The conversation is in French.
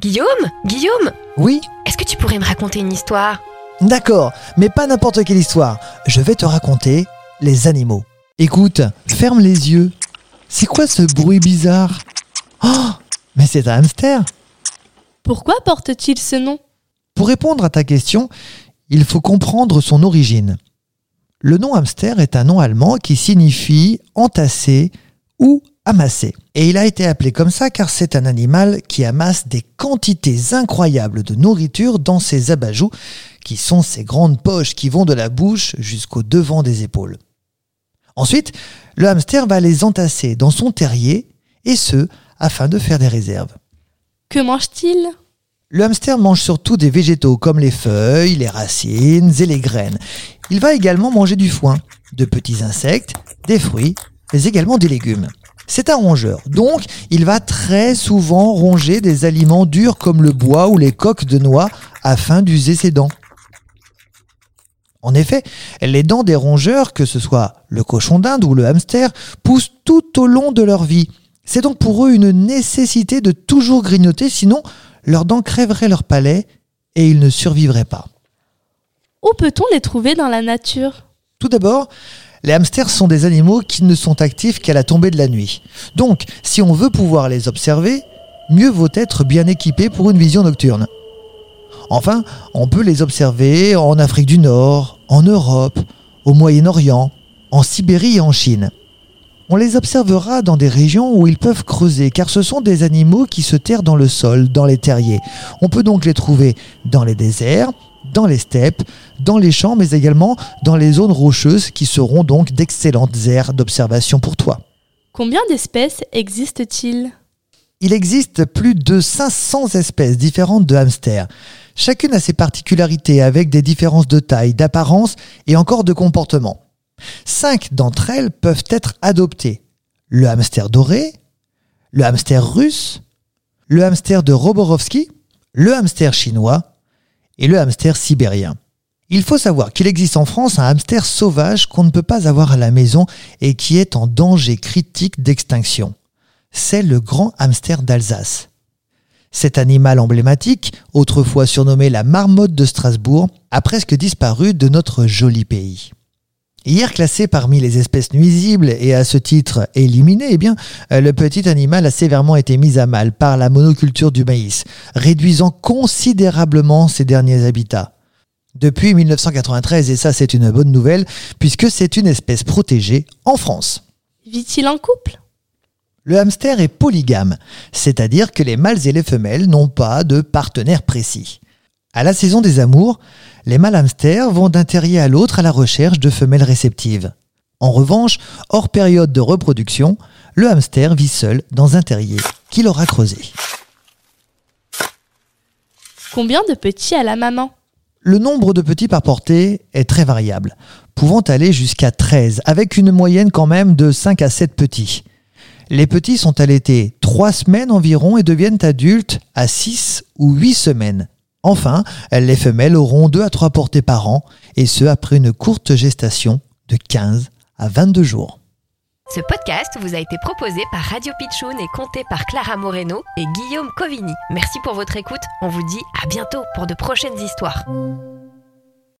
Guillaume Guillaume Oui Est-ce que tu pourrais me raconter une histoire? D'accord, mais pas n'importe quelle histoire. Je vais te raconter les animaux. Écoute, ferme les yeux. C'est quoi ce bruit bizarre? Oh Mais c'est un hamster Pourquoi porte-t-il ce nom? Pour répondre à ta question, il faut comprendre son origine. Le nom hamster est un nom allemand qui signifie entassé ou Et il a été appelé comme ça car c'est un animal qui amasse des quantités incroyables de nourriture dans ses abajoues, qui sont ces grandes poches qui vont de la bouche jusqu'au devant des épaules. Ensuite, le hamster va les entasser dans son terrier, et ce, afin de faire des réserves. Que mange-t-il? Le hamster mange surtout des végétaux comme les feuilles, les racines et les graines. Il va également manger du foin, de petits insectes, des fruits, mais également des légumes. C'est un rongeur, donc il va très souvent ronger des aliments durs comme le bois ou les coques de noix afin d'user ses dents. En effet, les dents des rongeurs, que ce soit le cochon d'Inde ou le hamster, poussent tout au long de leur vie. C'est donc pour eux une nécessité de toujours grignoter, sinon leurs dents crèveraient leur palais et ils ne survivraient pas. Où peut-on les trouver dans la nature? Tout d'abord, les hamsters sont des animaux qui ne sont actifs qu'à la tombée de la nuit. Donc, si on veut pouvoir les observer, mieux vaut être bien équipé pour une vision nocturne. Enfin, on peut les observer en Afrique du Nord, en Europe, au Moyen-Orient, en Sibérie et en Chine. On les observera dans des régions où ils peuvent creuser, car ce sont des animaux qui se terrent dans le sol, dans les terriers. On peut donc les trouver dans les déserts, dans les steppes, dans les champs, mais également dans les zones rocheuses qui seront donc d'excellentes aires d'observation pour toi. Combien d'espèces existent-ils? Il existe plus de 500 espèces différentes de hamsters. Chacune a ses particularités avec des différences de taille, d'apparence et encore de comportement. Cinq d'entre elles peuvent être adoptées. Le hamster doré, le hamster russe, le hamster de Roborovski, le hamster chinois et le hamster sibérien. Il faut savoir qu'il existe en France un hamster sauvage qu'on ne peut pas avoir à la maison et qui est en danger critique d'extinction. C'est le grand hamster d'Alsace. Cet animal emblématique, autrefois surnommé la marmotte de Strasbourg, a presque disparu de notre joli pays. Hier classé parmi les espèces nuisibles et à ce titre éliminé, eh bien, euh, le petit animal a sévèrement été mis à mal par la monoculture du maïs, réduisant considérablement ses derniers habitats. Depuis 1993, et ça c'est une bonne nouvelle, puisque c'est une espèce protégée en France. Vit-il en couple? Le hamster est polygame, c'est-à-dire que les mâles et les femelles n'ont pas de partenaire précis. À la saison des amours, les mâles hamsters vont d'un terrier à l'autre à la recherche de femelles réceptives. En revanche, hors période de reproduction, le hamster vit seul dans un terrier qu'il aura creusé. Combien de petits a la maman? Le nombre de petits par portée est très variable, pouvant aller jusqu'à 13, avec une moyenne quand même de 5 à 7 petits. Les petits sont allaités 3 semaines environ et deviennent adultes à 6 ou 8 semaines. Enfin, les femelles auront 2 à 3 portées par an, et ce après une courte gestation de 15 à 22 jours. Ce podcast vous a été proposé par Radio Pitchoun et compté par Clara Moreno et Guillaume Covini. Merci pour votre écoute. On vous dit à bientôt pour de prochaines histoires.